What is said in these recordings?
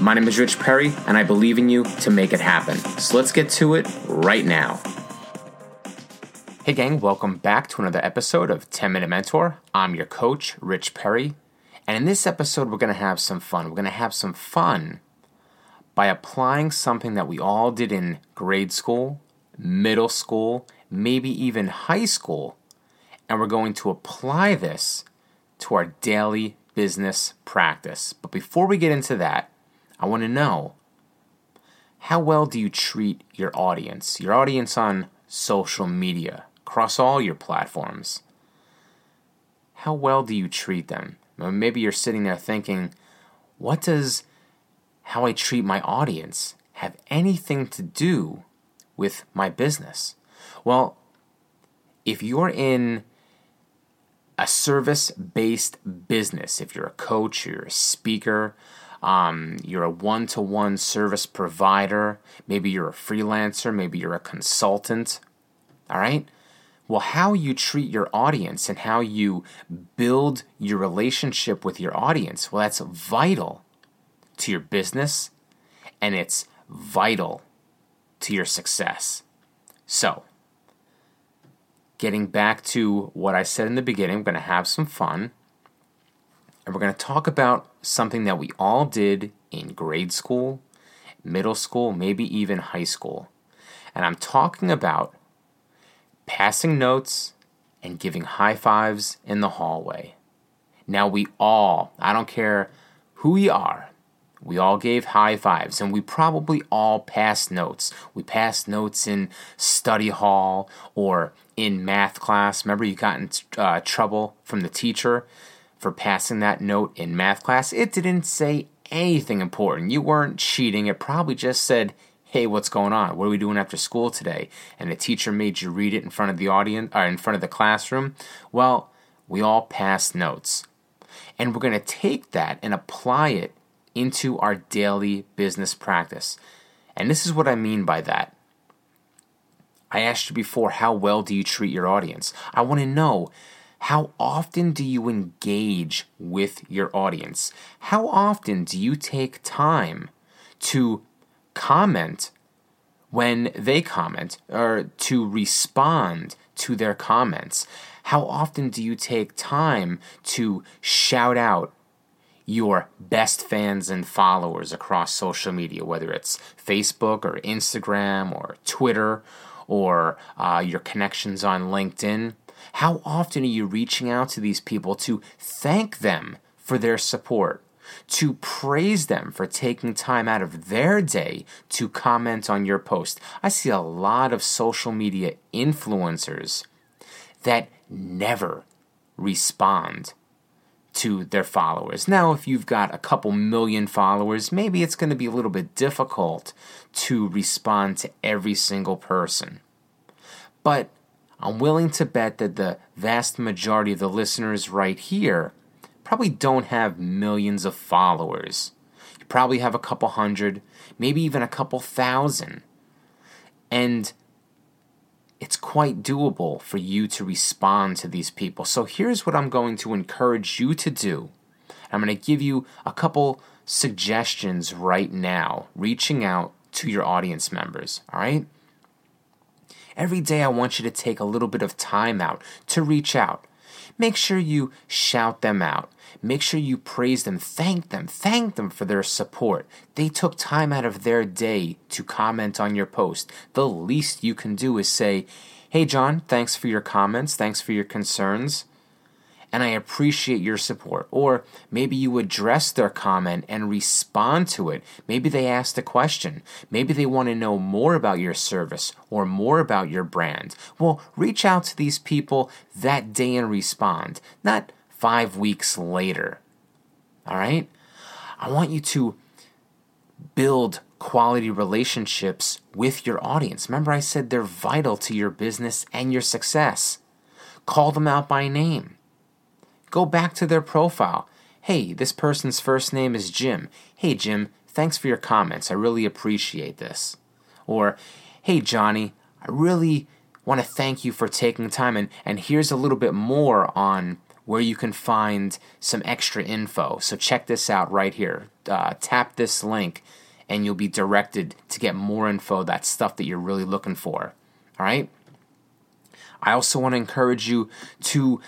My name is Rich Perry, and I believe in you to make it happen. So let's get to it right now. Hey, gang, welcome back to another episode of 10 Minute Mentor. I'm your coach, Rich Perry. And in this episode, we're going to have some fun. We're going to have some fun by applying something that we all did in grade school, middle school, maybe even high school. And we're going to apply this to our daily business practice. But before we get into that, I want to know how well do you treat your audience, your audience on social media, across all your platforms? How well do you treat them? Maybe you're sitting there thinking, what does how I treat my audience have anything to do with my business? Well, if you're in a service based business, if you're a coach, you're a speaker, um, you're a one to one service provider, maybe you're a freelancer, maybe you're a consultant. All right? Well, how you treat your audience and how you build your relationship with your audience, well, that's vital to your business and it's vital to your success. So, getting back to what I said in the beginning, I'm going to have some fun. And we're going to talk about something that we all did in grade school, middle school, maybe even high school. And I'm talking about passing notes and giving high fives in the hallway. Now, we all, I don't care who you are, we all gave high fives and we probably all passed notes. We passed notes in study hall or in math class. Remember, you got in uh, trouble from the teacher for passing that note in math class, it didn't say anything important. You weren't cheating. It probably just said, "Hey, what's going on? What are we doing after school today?" And the teacher made you read it in front of the audience or uh, in front of the classroom. Well, we all pass notes. And we're going to take that and apply it into our daily business practice. And this is what I mean by that. I asked you before, how well do you treat your audience? I want to know how often do you engage with your audience? How often do you take time to comment when they comment or to respond to their comments? How often do you take time to shout out your best fans and followers across social media, whether it's Facebook or Instagram or Twitter or uh, your connections on LinkedIn? How often are you reaching out to these people to thank them for their support? To praise them for taking time out of their day to comment on your post. I see a lot of social media influencers that never respond to their followers. Now, if you've got a couple million followers, maybe it's going to be a little bit difficult to respond to every single person. But I'm willing to bet that the vast majority of the listeners right here probably don't have millions of followers. You probably have a couple hundred, maybe even a couple thousand. And it's quite doable for you to respond to these people. So here's what I'm going to encourage you to do. I'm going to give you a couple suggestions right now, reaching out to your audience members, all right? Every day, I want you to take a little bit of time out to reach out. make sure you shout them out. Make sure you praise them, thank them, thank them for their support. They took time out of their day to comment on your post. The least you can do is say, Hey, John, thanks for your comments, thanks for your concerns and I appreciate your support. Or maybe you address their comment and respond to it. Maybe they asked a question. Maybe they want to know more about your service or more about your brand. Well, reach out to these people that day and respond, not five weeks later. All right? I want you to build quality relationships with your audience. Remember, I said they're vital to your business and your success. Call them out by name. Go back to their profile. Hey, this person's first name is Jim. Hey, Jim, thanks for your comments. I really appreciate this. Or, hey, Johnny, I really want to thank you for taking time. And, and here's a little bit more on where you can find some extra info. So check this out right here. Uh, tap this link, and you'll be directed to get more info, that stuff that you're really looking for. All right? I also want to encourage you to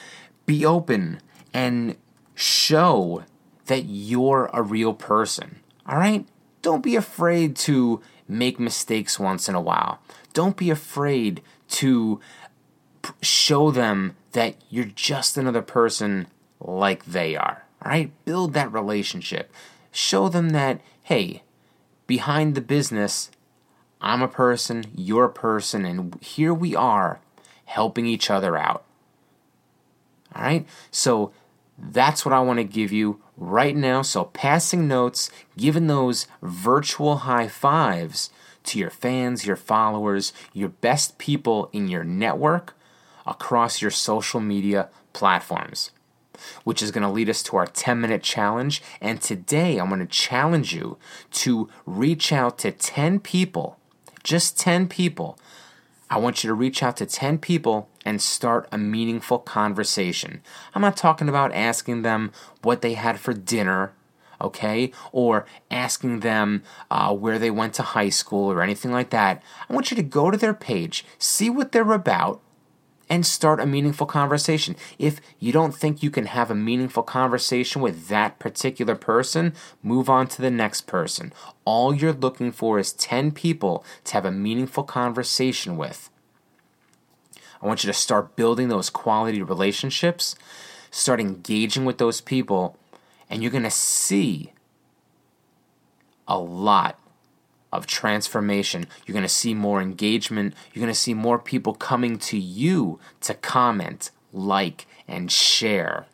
be open and show that you're a real person. All right? Don't be afraid to make mistakes once in a while. Don't be afraid to show them that you're just another person like they are. All right? Build that relationship. Show them that, hey, behind the business, I'm a person, you're a person, and here we are helping each other out. All right? So that's what I want to give you right now. So, passing notes, giving those virtual high fives to your fans, your followers, your best people in your network across your social media platforms, which is going to lead us to our 10 minute challenge. And today, I'm going to challenge you to reach out to 10 people, just 10 people. I want you to reach out to 10 people and start a meaningful conversation. I'm not talking about asking them what they had for dinner, okay, or asking them uh, where they went to high school or anything like that. I want you to go to their page, see what they're about, and start a meaningful conversation. If you don't think you can have a meaningful conversation with that particular person, move on to the next person. All you're looking for is 10 people to have a meaningful conversation with. I want you to start building those quality relationships, start engaging with those people, and you're going to see a lot of transformation. You're going to see more engagement. You're going to see more people coming to you to comment, like, and share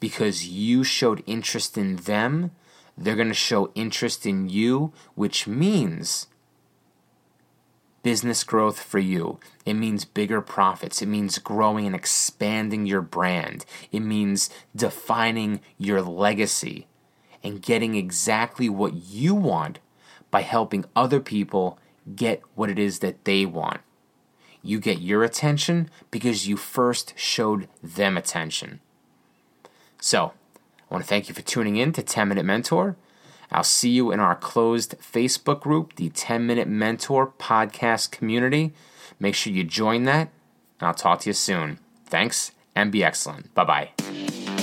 because you showed interest in them. They're going to show interest in you, which means business growth for you. It means bigger profits. It means growing and expanding your brand. It means defining your legacy and getting exactly what you want by helping other people get what it is that they want. You get your attention because you first showed them attention. So, I want to thank you for tuning in to 10 Minute Mentor. I'll see you in our closed Facebook group, the 10 Minute Mentor podcast community. Make sure you join that, and I'll talk to you soon. Thanks, and be excellent. Bye bye.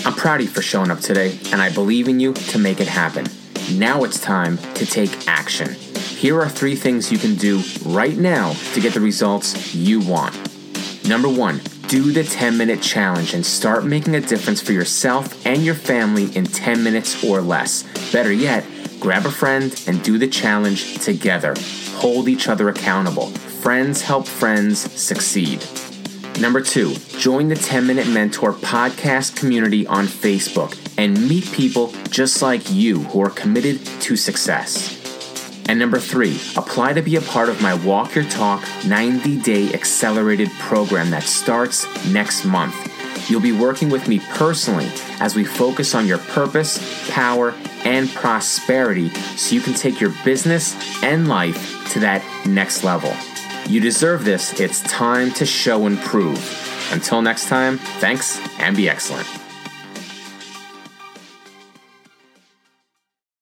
I'm proud of you for showing up today, and I believe in you to make it happen. Now it's time to take action. Here are three things you can do right now to get the results you want. Number one, do the 10 minute challenge and start making a difference for yourself and your family in 10 minutes or less. Better yet, grab a friend and do the challenge together. Hold each other accountable. Friends help friends succeed. Number two, join the 10 Minute Mentor podcast community on Facebook and meet people just like you who are committed to success. And number three, apply to be a part of my Walk Your Talk 90 day accelerated program that starts next month. You'll be working with me personally as we focus on your purpose, power, and prosperity so you can take your business and life to that next level. You deserve this. It's time to show and prove. Until next time, thanks and be excellent.